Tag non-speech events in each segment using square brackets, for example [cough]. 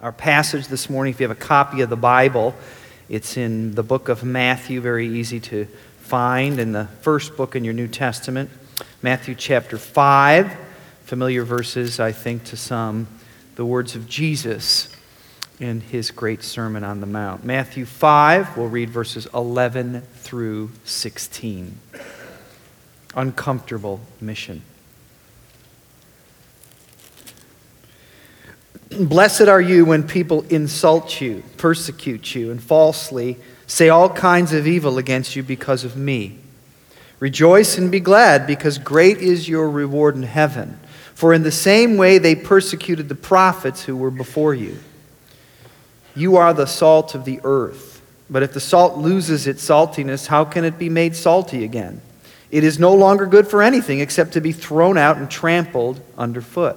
Our passage this morning, if you have a copy of the Bible, it's in the book of Matthew, very easy to find, in the first book in your New Testament, Matthew chapter 5. Familiar verses, I think, to some, the words of Jesus in his great Sermon on the Mount. Matthew 5, we'll read verses 11 through 16. Uncomfortable mission. Blessed are you when people insult you, persecute you, and falsely say all kinds of evil against you because of me. Rejoice and be glad, because great is your reward in heaven. For in the same way they persecuted the prophets who were before you. You are the salt of the earth. But if the salt loses its saltiness, how can it be made salty again? It is no longer good for anything except to be thrown out and trampled underfoot.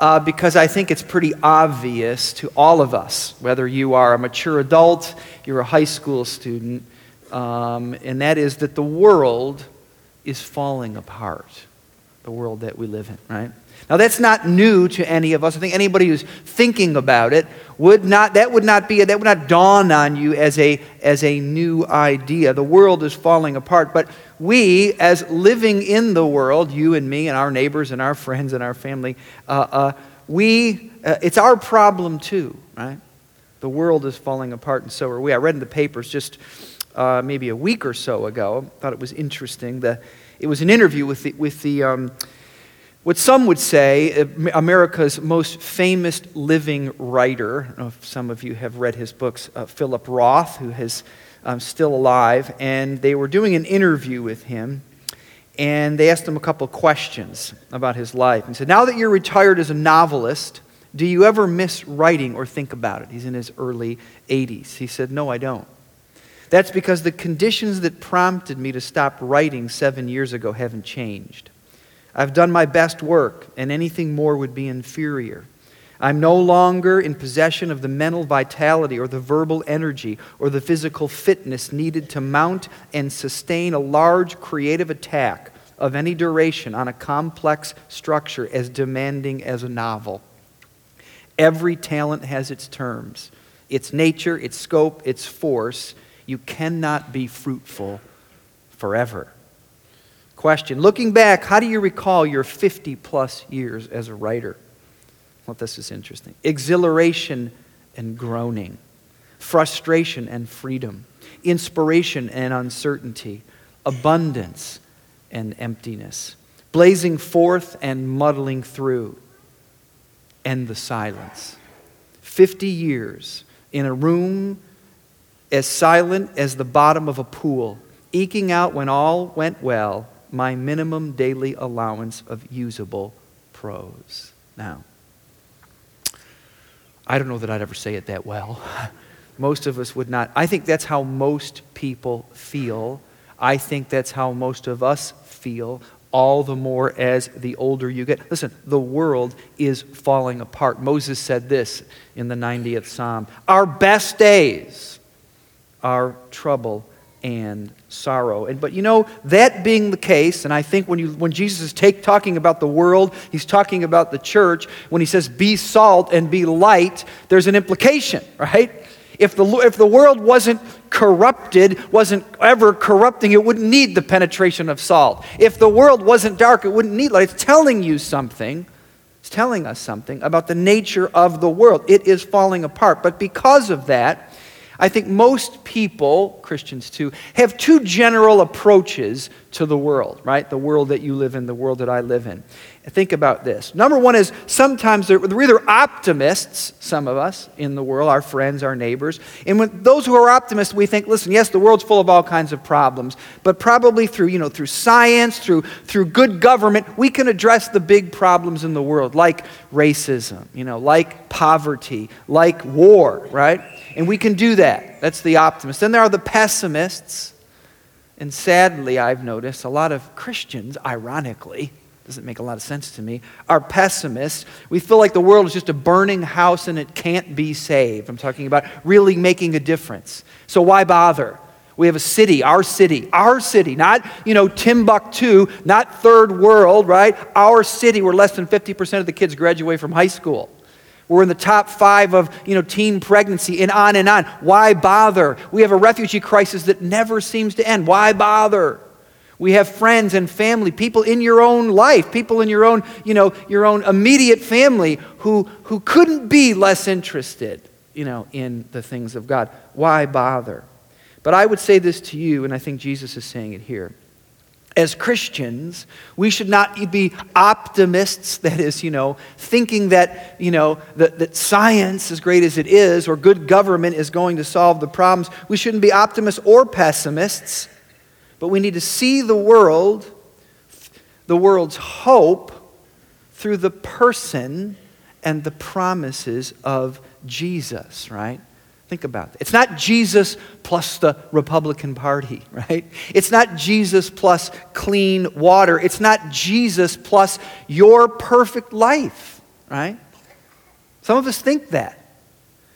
uh, because I think it's pretty obvious to all of us, whether you are a mature adult, you're a high school student, um, and that is that the world is falling apart. The world that we live in, right? Now that's not new to any of us. I think anybody who's thinking about it would not that would not be that would not dawn on you as a as a new idea. The world is falling apart, but we, as living in the world, you and me and our neighbors and our friends and our family, uh, uh, we, uh, it's our problem too, right? The world is falling apart, and so are we. I read in the papers just uh, maybe a week or so ago. I thought it was interesting. The, it was an interview with the, with the um, what some would say, uh, America's most famous living writer. I know if some of you have read his books, uh, Philip Roth, who has um, still alive, and they were doing an interview with him, and they asked him a couple questions about his life. And said, Now that you're retired as a novelist, do you ever miss writing or think about it? He's in his early 80s. He said, No, I don't. That's because the conditions that prompted me to stop writing seven years ago haven't changed. I've done my best work, and anything more would be inferior. I'm no longer in possession of the mental vitality or the verbal energy or the physical fitness needed to mount and sustain a large creative attack of any duration on a complex structure as demanding as a novel. Every talent has its terms, its nature, its scope, its force. You cannot be fruitful forever. Question Looking back, how do you recall your 50 plus years as a writer? Well, this is interesting. Exhilaration and groaning, frustration and freedom, inspiration and uncertainty, abundance and emptiness, blazing forth and muddling through, and the silence. 50 years in a room as silent as the bottom of a pool, eking out when all went well my minimum daily allowance of usable prose. Now, I don't know that I'd ever say it that well. [laughs] most of us would not. I think that's how most people feel. I think that's how most of us feel, all the more as the older you get. Listen, the world is falling apart. Moses said this in the 90th Psalm Our best days are trouble and sorrow. And, but you know, that being the case, and I think when, you, when Jesus is take, talking about the world, he's talking about the church. When he says, be salt and be light, there's an implication, right? If the, if the world wasn't corrupted, wasn't ever corrupting, it wouldn't need the penetration of salt. If the world wasn't dark, it wouldn't need light. It's telling you something. It's telling us something about the nature of the world. It is falling apart. But because of that, I think most people, Christians too, have two general approaches to the world, right? The world that you live in, the world that I live in. Think about this. Number one is sometimes they're either optimists, some of us in the world, our friends, our neighbors. And when those who are optimists, we think, listen, yes, the world's full of all kinds of problems, but probably through, you know, through science, through, through good government, we can address the big problems in the world, like racism, you know, like poverty, like war, right? And we can do that. That's the optimist. Then there are the pessimists. And sadly, I've noticed a lot of Christians, ironically, doesn't make a lot of sense to me, are pessimists. We feel like the world is just a burning house and it can't be saved. I'm talking about really making a difference. So why bother? We have a city, our city, our city, not, you know, Timbuktu, not third world, right? Our city where less than 50% of the kids graduate from high school. We're in the top five of, you know, teen pregnancy and on and on. Why bother? We have a refugee crisis that never seems to end. Why bother? We have friends and family, people in your own life, people in your own, you know, your own immediate family who, who couldn't be less interested, you know, in the things of God. Why bother? But I would say this to you, and I think Jesus is saying it here. As Christians, we should not be optimists, that is, you know, thinking that, you know, that, that science, as great as it is, or good government is going to solve the problems. We shouldn't be optimists or pessimists, but we need to see the world, the world's hope, through the person and the promises of Jesus, right? Think about it. It's not Jesus plus the Republican Party, [laughs] right? It's not Jesus plus clean water. It's not Jesus plus your perfect life, right? Some of us think that.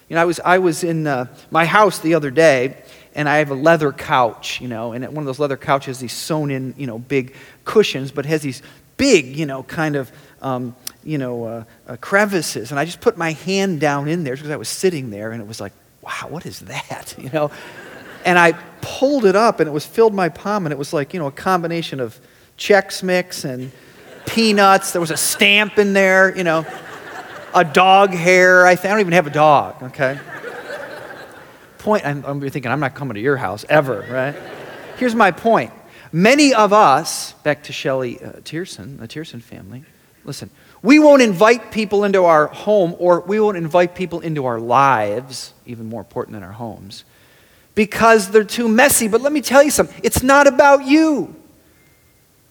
You know, I was, I was in uh, my house the other day, and I have a leather couch, you know, and one of those leather couches, has these sewn in, you know, big cushions, but has these big, you know, kind of, um, you know, uh, uh, crevices. And I just put my hand down in there because I was sitting there, and it was like, wow, what is that? [laughs] You know? And I pulled it up and it was filled my palm and it was like, you know, a combination of Chex Mix and peanuts. There was a stamp in there, you know, a dog hair. I, th- I don't even have a dog, okay? Point, I'm, I'm thinking, I'm not coming to your house ever, right? Here's my point. Many of us, back to Shelley uh, Tierson, the Tierson family, listen, we won't invite people into our home or we won't invite people into our lives, even more important than our homes, because they're too messy. But let me tell you something it's not about you.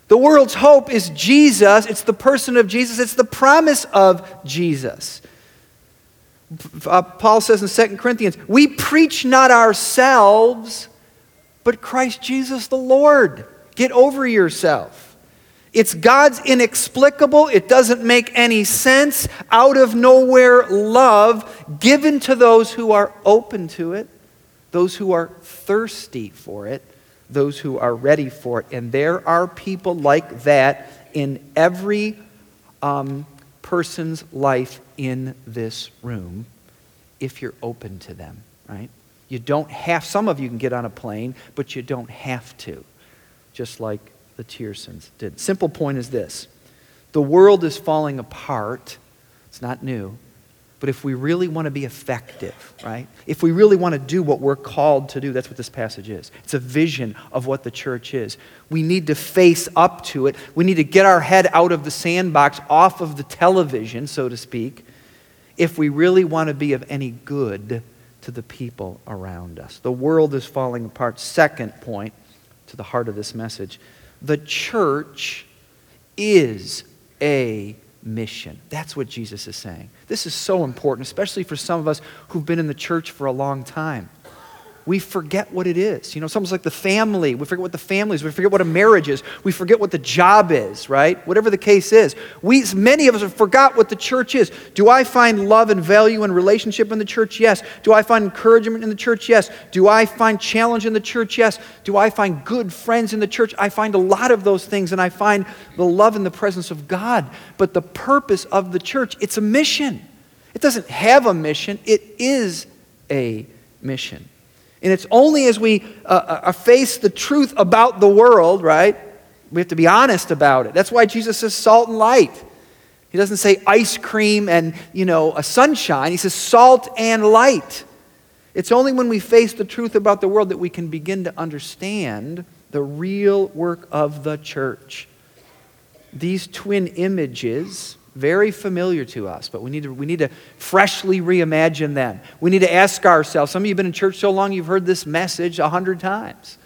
The world's hope is Jesus, it's the person of Jesus, it's the promise of Jesus. Uh, Paul says in 2 Corinthians, we preach not ourselves, but Christ Jesus the Lord. Get over yourself. It's God's inexplicable, it doesn't make any sense, out of nowhere love given to those who are open to it, those who are thirsty for it, those who are ready for it. And there are people like that in every um, person's life in this room if you're open to them, right? You don't have, some of you can get on a plane, but you don't have to. Just like the Tiersons did. Simple point is this the world is falling apart. It's not new. But if we really want to be effective, right? If we really want to do what we're called to do, that's what this passage is. It's a vision of what the church is. We need to face up to it. We need to get our head out of the sandbox, off of the television, so to speak, if we really want to be of any good to the people around us. The world is falling apart. Second point to the heart of this message the church is a mission. That's what Jesus is saying. This is so important, especially for some of us who've been in the church for a long time we forget what it is. You know, it's almost like the family. We forget what the family is. We forget what a marriage is. We forget what the job is, right? Whatever the case is. We, many of us have forgot what the church is. Do I find love and value and relationship in the church? Yes. Do I find encouragement in the church? Yes. Do I find challenge in the church? Yes. Do I find good friends in the church? I find a lot of those things, and I find the love and the presence of God. But the purpose of the church, it's a mission. It doesn't have a mission, it is a mission. And it's only as we uh, uh, face the truth about the world, right? We have to be honest about it. That's why Jesus says salt and light. He doesn't say ice cream and, you know, a sunshine. He says salt and light. It's only when we face the truth about the world that we can begin to understand the real work of the church. These twin images very familiar to us, but we need to, we need to freshly reimagine them. We need to ask ourselves some of you have been in church so long you've heard this message a hundred times.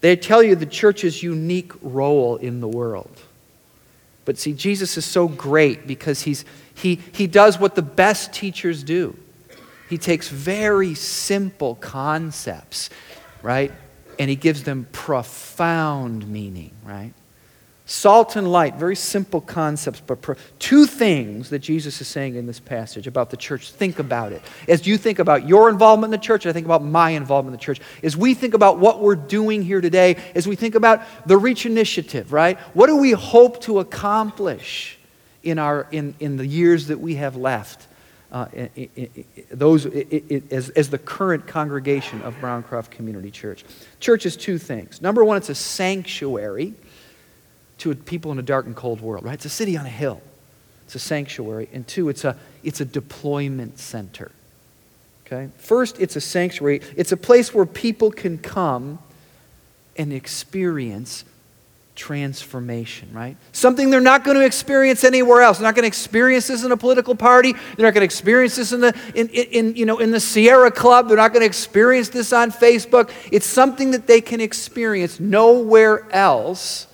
They tell you the church's unique role in the world. But see, Jesus is so great because he's, he, he does what the best teachers do. He takes very simple concepts, right? And he gives them profound meaning, right? Salt and light, very simple concepts, but two things that Jesus is saying in this passage about the church. Think about it. As you think about your involvement in the church, I think about my involvement in the church. As we think about what we're doing here today, as we think about the Reach Initiative, right? What do we hope to accomplish in, our, in, in the years that we have left? Uh, those, as, as the current congregation of Browncroft Community Church. Church is two things. Number one, it's a sanctuary to people in a dark and cold world, right? It's a city on a hill. It's a sanctuary. And two, it's a, it's a deployment center. Okay? First, it's a sanctuary. It's a place where people can come and experience transformation, right? Something they're not going to experience anywhere else. They're not going to experience this in a political party. They're not going to experience this in the, in, in, in, you know, in the Sierra Club. They're not going to experience this on Facebook. It's something that they can experience nowhere else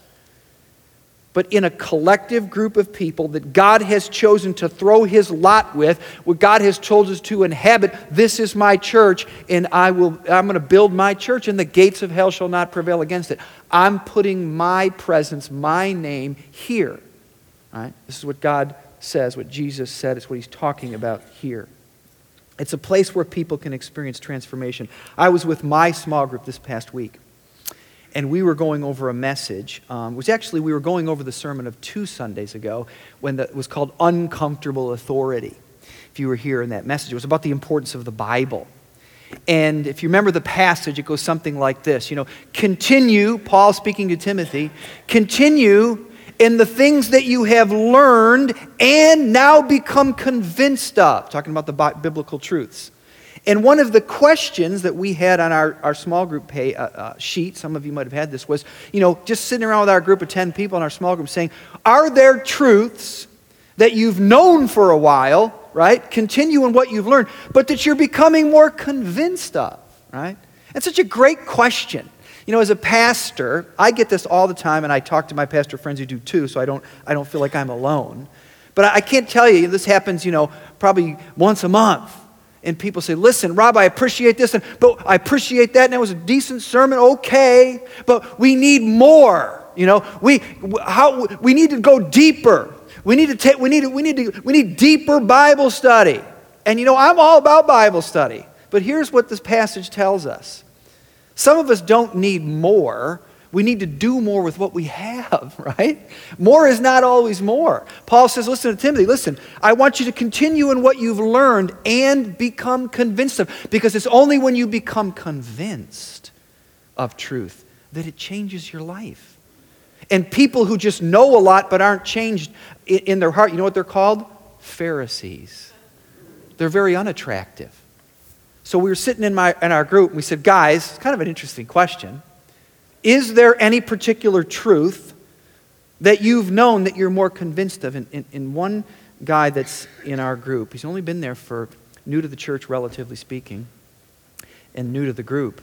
but in a collective group of people that God has chosen to throw his lot with, what God has told us to inhabit. This is my church, and I will, I'm going to build my church, and the gates of hell shall not prevail against it. I'm putting my presence, my name here. Right? This is what God says, what Jesus said, it's what he's talking about here. It's a place where people can experience transformation. I was with my small group this past week and we were going over a message, um, which actually we were going over the sermon of two Sundays ago when it was called Uncomfortable Authority. If you were here in that message, it was about the importance of the Bible. And if you remember the passage, it goes something like this You know, continue, Paul speaking to Timothy, continue in the things that you have learned and now become convinced of, talking about the biblical truths. And one of the questions that we had on our, our small group pay, uh, uh, sheet, some of you might have had this, was, you know, just sitting around with our group of 10 people in our small group saying, Are there truths that you've known for a while, right? Continue in what you've learned, but that you're becoming more convinced of, right? It's such a great question. You know, as a pastor, I get this all the time, and I talk to my pastor friends who do too, so I don't, I don't feel like I'm alone. But I can't tell you, this happens, you know, probably once a month and people say, listen, Rob, I appreciate this, and, but I appreciate that, and it was a decent sermon, okay, but we need more. You know, we, how, we need to go deeper. We need to take, we need, we need to, we need deeper Bible study. And you know, I'm all about Bible study. But here's what this passage tells us. Some of us don't need more. We need to do more with what we have, [laughs] right? More is not always more. Paul says, listen to Timothy, listen, I want you to continue in what you've learned and become convinced of, because it's only when you become convinced of truth that it changes your life. And people who just know a lot but aren't changed in their heart, you know what they're called? Pharisees. They're very unattractive. So we were sitting in, my, in our group and we said, guys, it's kind of an interesting question. Is there any particular truth that you've known that you're more convinced of? In, in, in, one guy that's in our group, he's only been there for new to the church, relatively speaking, and new to the group.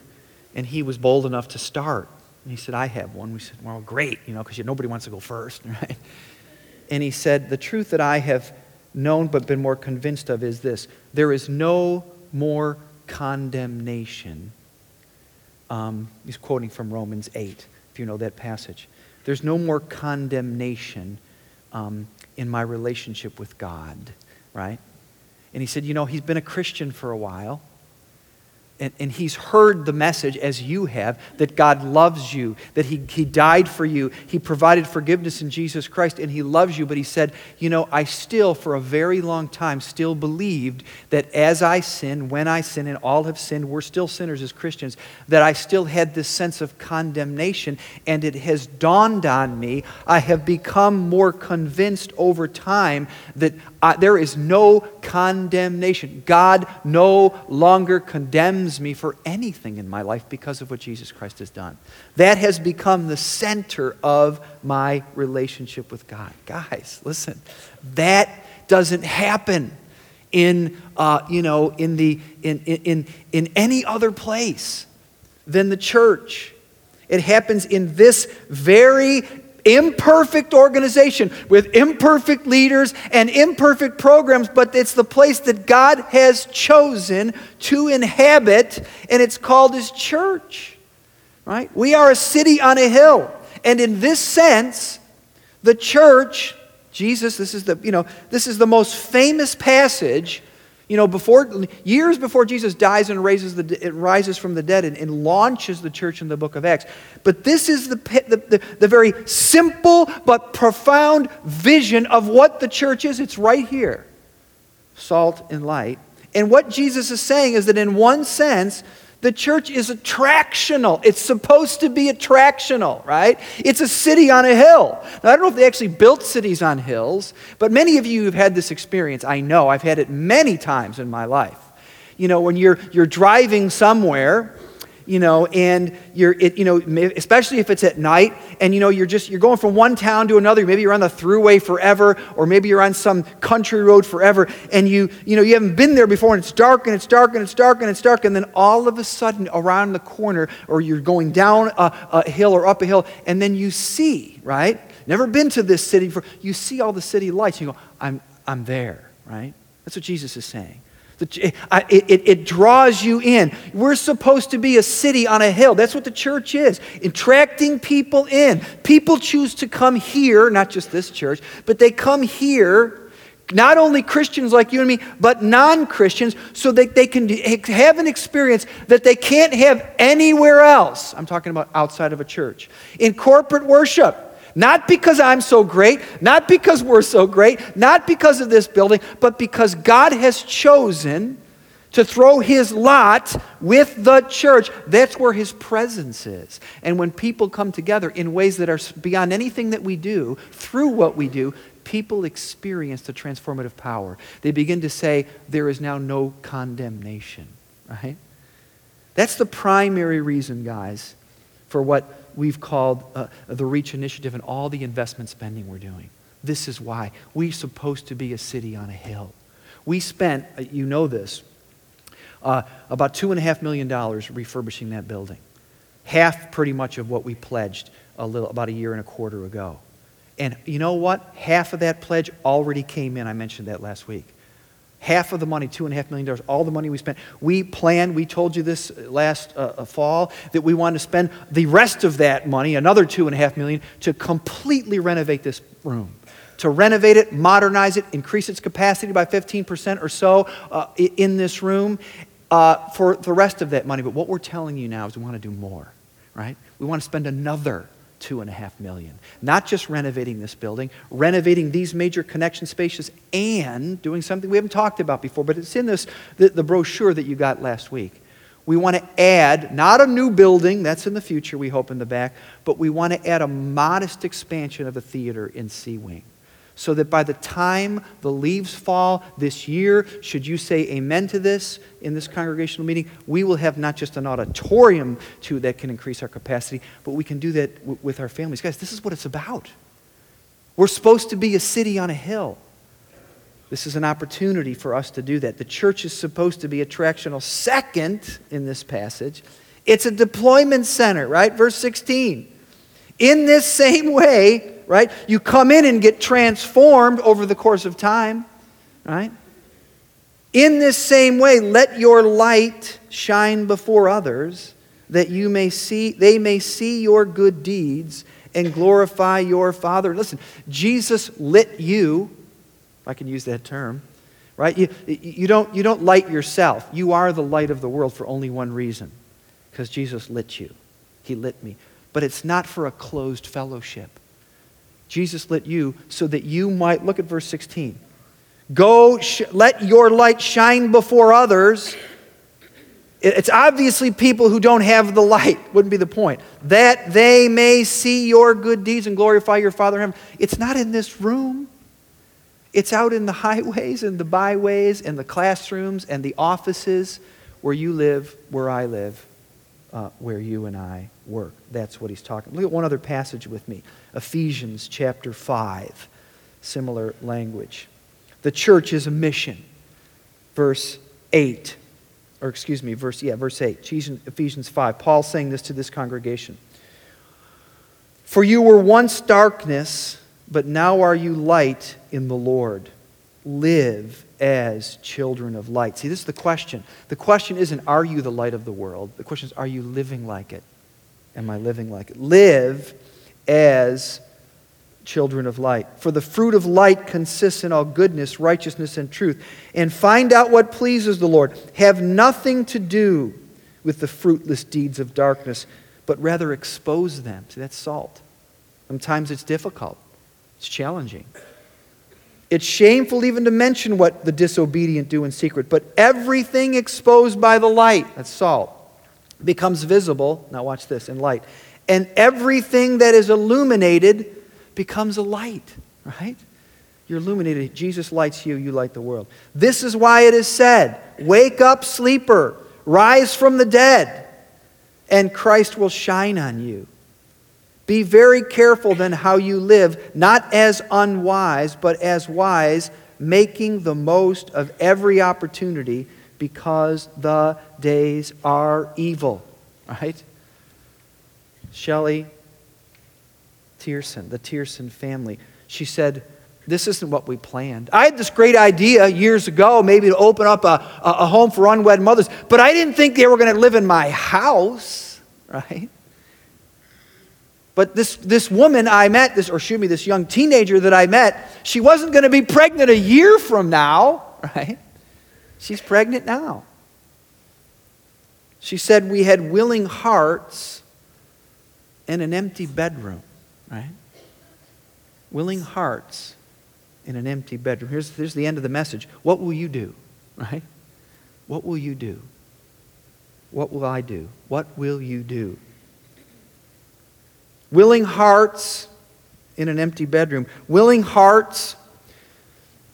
And he was bold enough to start. And he said, I have one. We said, Well, great, you know, because nobody wants to go first, [laughs] right? And he said, The truth that I have known but been more convinced of is this there is no more condemnation um, he's quoting from Romans 8, if you know that passage. There's no more condemnation um, in my relationship with God, right? And he said, You know, he's been a Christian for a while and, and he's heard the message as you have that God loves you, that he, he died for you, He provided forgiveness in Jesus Christ, and He loves you. But He said, You know, I still, for a very long time, still believed that as I sin, when I sin, and all have sinned, we're still sinners as Christians, that I still had this sense of condemnation. And it has dawned on me, I have become more convinced over time that There is no condemnation. God no longer condemns me for anything in my life because of what Jesus Christ has done. That has become the center of my relationship with God. Guys, listen, that doesn't happen in, uh, you know, in, the, in, in, in any other place than the church. It happens in this very imperfect organization with imperfect leaders and imperfect programs, but it's the place that God has chosen to inhabit, and it's called His church. Right? We are a city on a hill. And in this sense, the church, Jesus, this is the, you know, this is the most famous passage you know, before years before Jesus dies and raises the, it rises from the dead and, and, launches the church in the book of Acts. But this is the, the, the, the very simple but profound vision of what the church is. It's right here salt and light. And what Jesus is saying is that, in one sense, the church is attractional. It's supposed to be attractional, right? It's a city on a hill. Now, I don't know if they actually built cities on hills, but many of you have had this experience. I know. I've had it many times in my life. You know, when you're, you're driving somewhere you know, and you're, it, you know, especially if it's at night, and you know, you're just you're going from one town to another. Maybe you're on the throughway forever, or maybe you're on some country road forever, and you, you know, you haven't been there before, and it's dark, and it's dark, and it's dark, and it's dark, and then all of a sudden, around the corner, or you're going down a, a hill or up a hill, and then you see, right? Never been to this city before. You see all the city lights, and you go, I'm, I'm there, right? That's what Jesus is saying. It, it, draws you in. We're supposed to be a city on a hill. That's what the church is, attracting people in. People choose to come here, not just this church, but they come here, not only Christians like you and me, but non Christians, so that they can have an experience that they can't have anywhere else. I'm talking about outside of a church. In corporate worship, not because I'm so great, not because we're so great, not because of this building, but because God has chosen to throw his lot with the church. That's where his presence is. And when people come together in ways that are beyond anything that we do, through what we do, people experience the transformative power. They begin to say, There is now no condemnation, right? That's the primary reason, guys, for what we've called uh, the Reach Initiative and all the investment spending we're doing. This is why. We're supposed to be a city on a hill. We spent, uh, you know this, uh, about $2.5 million refurbishing that building. Half pretty much of what we pledged a little, about a year and a quarter ago. And you know what? Half of that pledge already came in. I mentioned that last week. Half of the money, $2.5 million, all the money we spent. We planned, we told you this last uh, uh fall, that we wanted to spend the rest of that money, another 2.5 million, to completely renovate this room. To renovate it, modernize it, increase its capacity by 15% or so uh, in this room uh, for the rest of that money. But what we're telling you now is we want to do more, right? We want to spend another two and a half million. Not just renovating this building, renovating these major connection spaces and doing something we haven't talked about before, but it's in this the, the brochure that you got last week. We want to add not a new building, that's in the future, we hope in the back, but we want to add a modest expansion of the theater in C Wing so that by the time the leaves fall this year, should you say amen to this in this congregational meeting, we will have not just an auditorium to that can increase our capacity, but we can do that w- with our families. Guys, this is what it's about. We're supposed to be a city on a hill. This is an opportunity for us to do that. The church is supposed to be attractional. Second, in this passage, it's a deployment center, right? Verse 16. In this same way, right? You come in and get transformed over the course of time, right? In this same way, let your light shine before others that you may see they may see your good deeds and glorify your Father. Listen, Jesus lit you, if I can use that term, right? You, you, don't, you don't light yourself. You are the light of the world for only one reason because Jesus lit you. He lit me. But it's not for a closed fellowship. Jesus lit you so that you might, look at verse 16. Go, sh- let your light shine before others. It's obviously people who don't have the light, wouldn't be the point. That they may see your good deeds and glorify your Father in heaven. It's not in this room. It's out in the [laughs] highways and the byways and the classrooms and the offices where you live, where I live, uh, where you and I work. That's what he's talking. Look at one other passage with me Ephesians chapter 5. Similar language. The church is a mission. Verse 8. Or excuse me, verse, yeah, verse 8. Ephesians 5. Paul saying this to this congregation. For you were once darkness, but now are you light in the Lord. Live as children of light. See, this is the question. The question isn't, are you the light of the world? The question is, are you living like it? Am I living like it? Live as children of light. For the fruit of light consists in all goodness, righteousness, and truth. And find out what pleases the Lord. Have nothing to do with the fruitless deeds of darkness, but rather expose them. See, that's salt. Sometimes it's difficult, it's challenging. It's shameful even to mention what the disobedient do in secret, but everything exposed by the light, that's salt, becomes visible. Now, watch this in light. And everything that is illuminated becomes a light, right? You're illuminated. Jesus lights you, you light the world. This is why it is said Wake up, sleeper, rise from the dead, and Christ will shine on you. Be very careful then how you live, not as unwise, but as wise, making the most of every opportunity because the days are evil. Right? Shelley Tierson, the Tierson family. She said, This isn't what we planned. I had this great idea years ago, maybe to open up a, a home for unwed mothers, but I didn't think they were going to live in my house, [laughs] right? But this, this woman I met, this, or excuse me, this young teenager that I met, she wasn't going to be pregnant a year from now, [laughs] right? She's pregnant now. She said we had willing hearts in an empty bedroom right? Willing hearts in an empty bedroom. Here's, here's the end of the message. What will you do? [laughs] Right? What will you do? What will I do? What will you do? Willing hearts in an empty bedroom. Willing hearts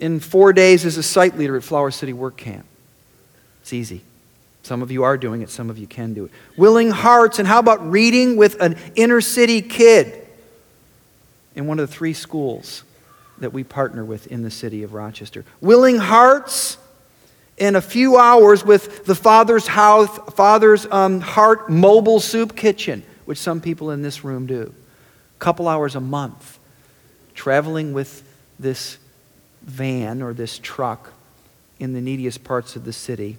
in four days as a site leader at Flower City Work Camp. It's easy. Some of you are doing it, some of you can do it. Willing hearts, and how about reading with an inner city kid? in one of the three schools that we partner with in the city of Rochester. Willing hearts in a few hours with the Father's, house, Father's um, Heart Mobile Soup Kitchen, which some people in this room do. A couple hours a month, traveling with this van or this truck in the neediest parts of the city,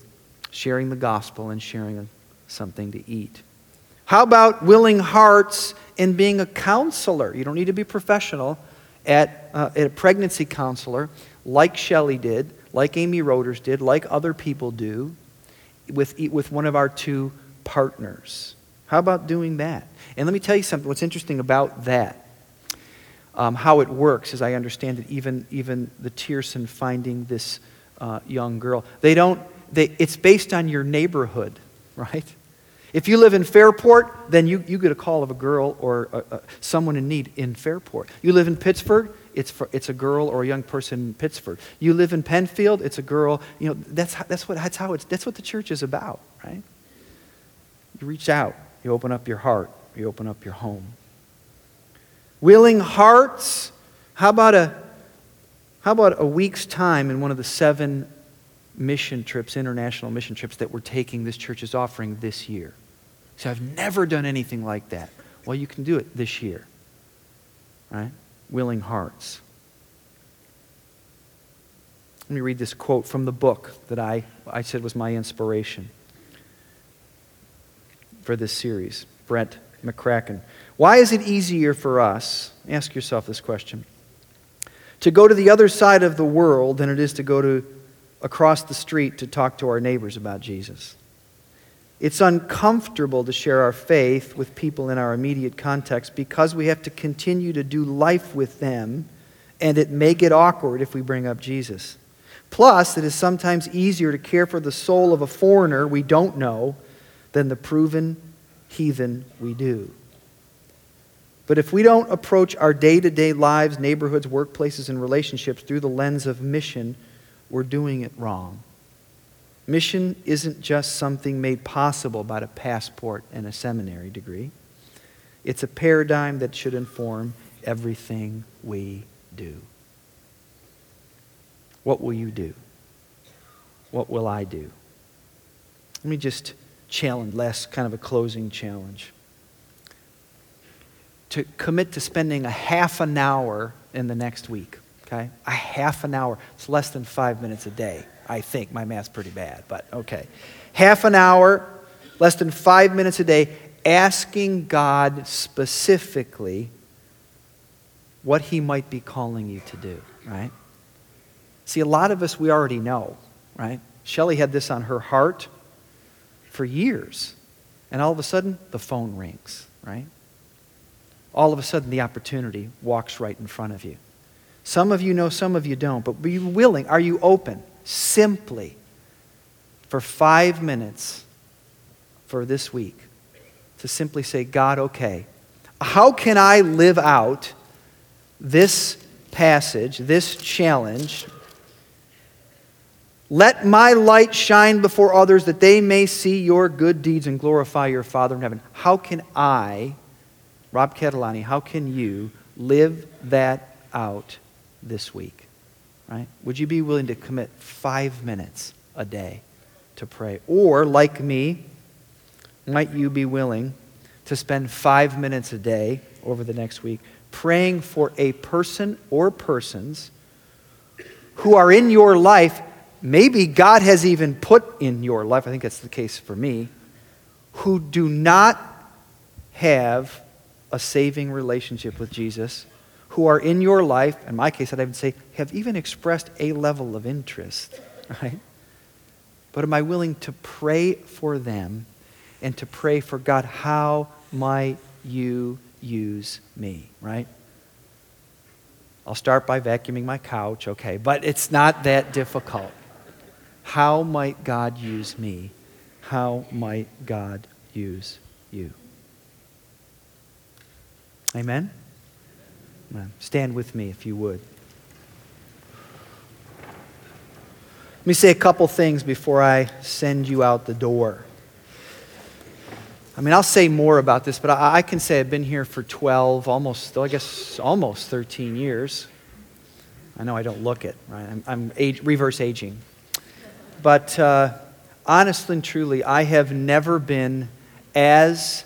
sharing the gospel and sharing something to eat. How about willing hearts and being a counselor? You don't need to be professional at, uh, at a pregnancy counselor, like Shelley did, like Amy Roders did, like other people do, with, with one of our two partners. How about doing that? And let me tell you something. What's interesting about that, um, how it works, as I understand it, even, even the Tierson finding this uh, young girl, they don't, they, it's based on your neighborhood, [laughs] right? If you live in Fairport, then you, you get a call of a girl or a, a, someone in need in Fairport. You live in Pittsford, it's, for, it's a girl or a young person in Pittsford. You live in Penfield, it's a girl. You know, that's, that's, what, that's, how it's, that's what the church is about, right? You reach out, you open up your heart, you open up your home. Willing hearts, how about a, how about a week's time in one of the seven mission trips, international mission trips that we're taking this church is offering this year? So I've never done anything like that. Well, you can do it this year. Right? Willing hearts. Let me read this quote from the book that I, I said was my inspiration for this series. Brett McCracken. Why is it easier for us, ask yourself this question, to go to the other side of the world than it is to go to across the street to talk to our neighbors about Jesus? It's uncomfortable to share our faith with people in our immediate context because we have to continue to do life with them, and it may get awkward if we bring up Jesus. Plus, it is sometimes easier to care for the soul of a foreigner we don't know than the proven heathen we do. But if we don't approach our day to day lives, neighborhoods, workplaces, and relationships through the lens of mission, we're doing it wrong. Mission isn't just something made possible by a passport and a seminary degree. It's a paradigm that should inform everything we do. What will you do? What will I do? Let me just challenge, last kind of a closing challenge. to commit to spending a half an hour in the next week. Okay? A half an hour. It's less than five minutes a day, I think. My math's pretty bad, but okay. Half an hour, less than five minutes a day, asking God specifically what He might be calling you to do, right? See, a lot of us, we already know, right? Shelley had this on her heart for years. And all of a sudden, the phone rings, right? All of a sudden, the opportunity walks right in front of you. Some of you know, some of you don't, but be willing. Are you open? Simply for five minutes for this week to simply say, God, okay, how can I live out this passage, this challenge? Let my light shine before others that they may see your good deeds and glorify your Father in heaven. How can I, Rob Catalani, how can you live that out this week? Right? Would you be willing to commit five minutes a day to pray? Or, like me, might you be willing to spend five minutes a day over the next week praying for a person or persons who are in your life? Maybe God has even put in your life, I think that's the case for me, who do not have a saving relationship with Jesus who are in your life, in my case, I'd even say, have even expressed a level of interest, [laughs] right? But am I willing to pray for them and to pray for God, how might you use me, right? I'll start by vacuuming my couch, okay, but it's not that difficult. How might God use me? How might God use you? Amen? Stand with me if you would. Let me say a couple things before I send you out the door. I mean, I'll say more about this, but I, I can say I've been here for 12, almost, I guess, almost 13 years. I know I don't look it, right? I'm, I'm age, reverse aging. But uh, honestly and truly, I have never been as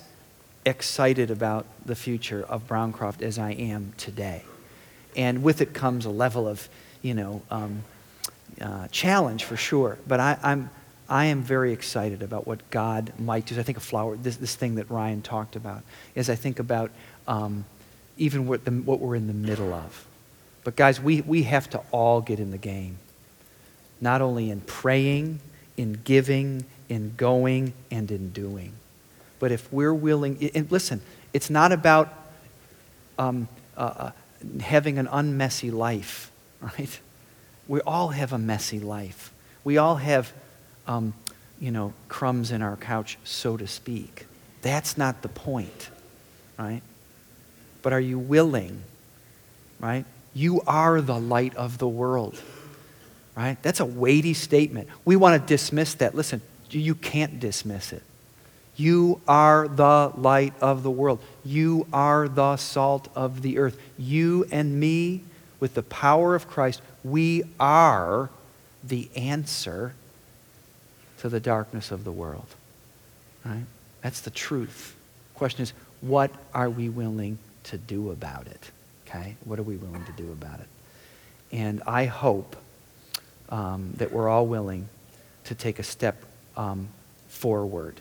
excited about the future of Browncroft as I am today. And with it comes a level of, you know, um, uh, challenge for sure. But I, I'm, I am very excited about what God might do. I think of flower, this, this thing that Ryan talked about, as I think about um, even what, the, what we're in the middle of. But guys, we, we have to all get in the game, not only in praying, in giving, in going, and in doing. But if we're willing, and listen, it's not about um, uh, uh, having an unmessy life, [laughs] right? We all have a messy life. We all have, um, you know, crumbs in our couch, so to speak. That's not the point, right? But are you willing, right? You are the light of the world, right? That's a weighty statement. We want to dismiss that. Listen, you can't dismiss it. You are the light of the world. You are the salt of the earth. You and me, with the power of Christ, we are the answer to the darkness of the world. Right? That's the truth. Question is, what are we willing to do about it? Okay? What are we willing to do about it? And I hope um, that we're all willing to take a step um, forward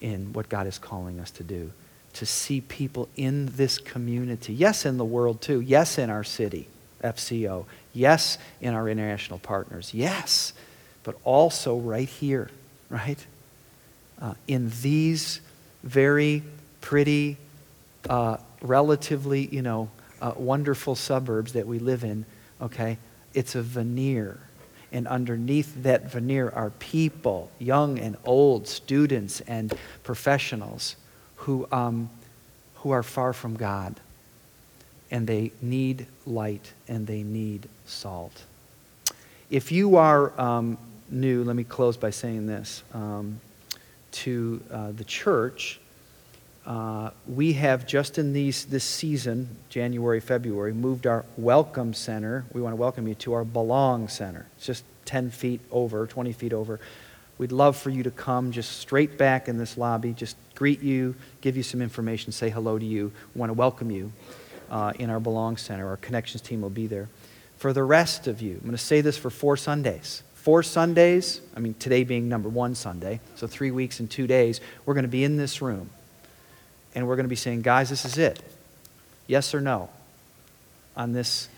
in what God is calling us to do. To see people in this community, yes, in the world too, yes, in our city, FCO, yes, in our international partners, yes, but also right here, right? Uh, in these very pretty, uh, relatively, you know, uh, wonderful suburbs that we live in, okay? It's a veneer and underneath that veneer are people, young and old, students and professionals, who, um, who are far from God. And they need light and they need salt. If you are um, new, let me close by saying this um, to uh, the church. Uh, we have just in these, this season, January, February, moved our welcome center. We want to welcome you to our belong center. It's just 10 feet over, 20 feet over We'd love for you to come just straight back in this lobby, just greet you, give you some information, say hello to you. We want to welcome you uh, in our Belong Center. Our connections team will be there. For the rest of you, I'm going to say this for four Sundays. Four Sundays, I mean, today being number one Sunday, so three weeks and two days, we're going to be in this room. And we're going to be saying, guys, this is it. Yes or no on this,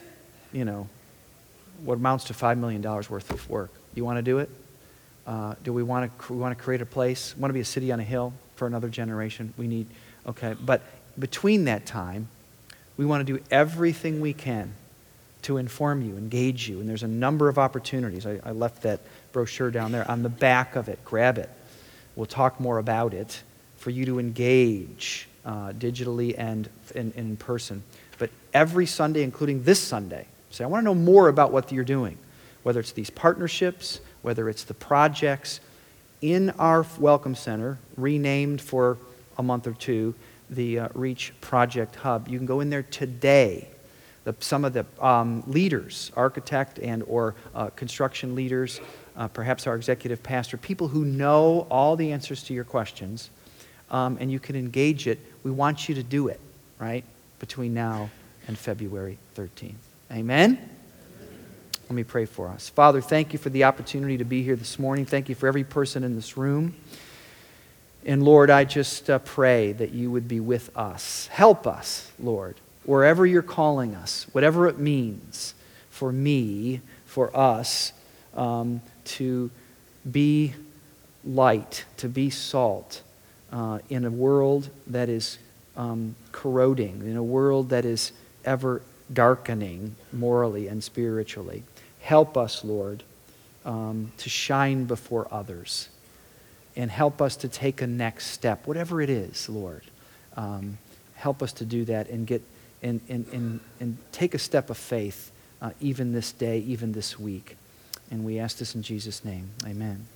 you know, what amounts to $5 million worth of work. Do you want to do it? Uh, do we want to we want to create a place? Want to be a city on a hill for another generation? We need okay. But between that time, we want to do everything we can to inform you, engage you, and there's a number of opportunities. I, I left that brochure down there on the back of it. Grab it. We'll talk more about it for you to engage uh, digitally and, and in person. But every Sunday, including this Sunday, say, I want to know more about what you're doing, whether it's these partnerships whether it's the projects in our Welcome Center, renamed for a month or two, the uh, Reach Project Hub. You can go in there today. The, some of the um, leaders, architect and or uh, construction leaders, uh, perhaps our executive pastor, people who know all the answers to your questions, um, and you can engage it. We want you to do it, right, between now and February 13th. Amen? Let me pray for us. Father, thank you for the opportunity to be here this morning. Thank you for every person in this room. And Lord, I just uh, pray that you would be with us. Help us, Lord, wherever you're calling us, whatever it means for me, for us, um, to be light, to be salt uh, in a world that is um, corroding, in a world that is ever darkening morally and spiritually. Help us, Lord, um, to shine before others. And help us to take a next step, whatever it is, Lord. Um, help us to do that and, get, and, and, and, and take a step of faith uh, even this day, even this week. And we ask this in Jesus' name. Amen.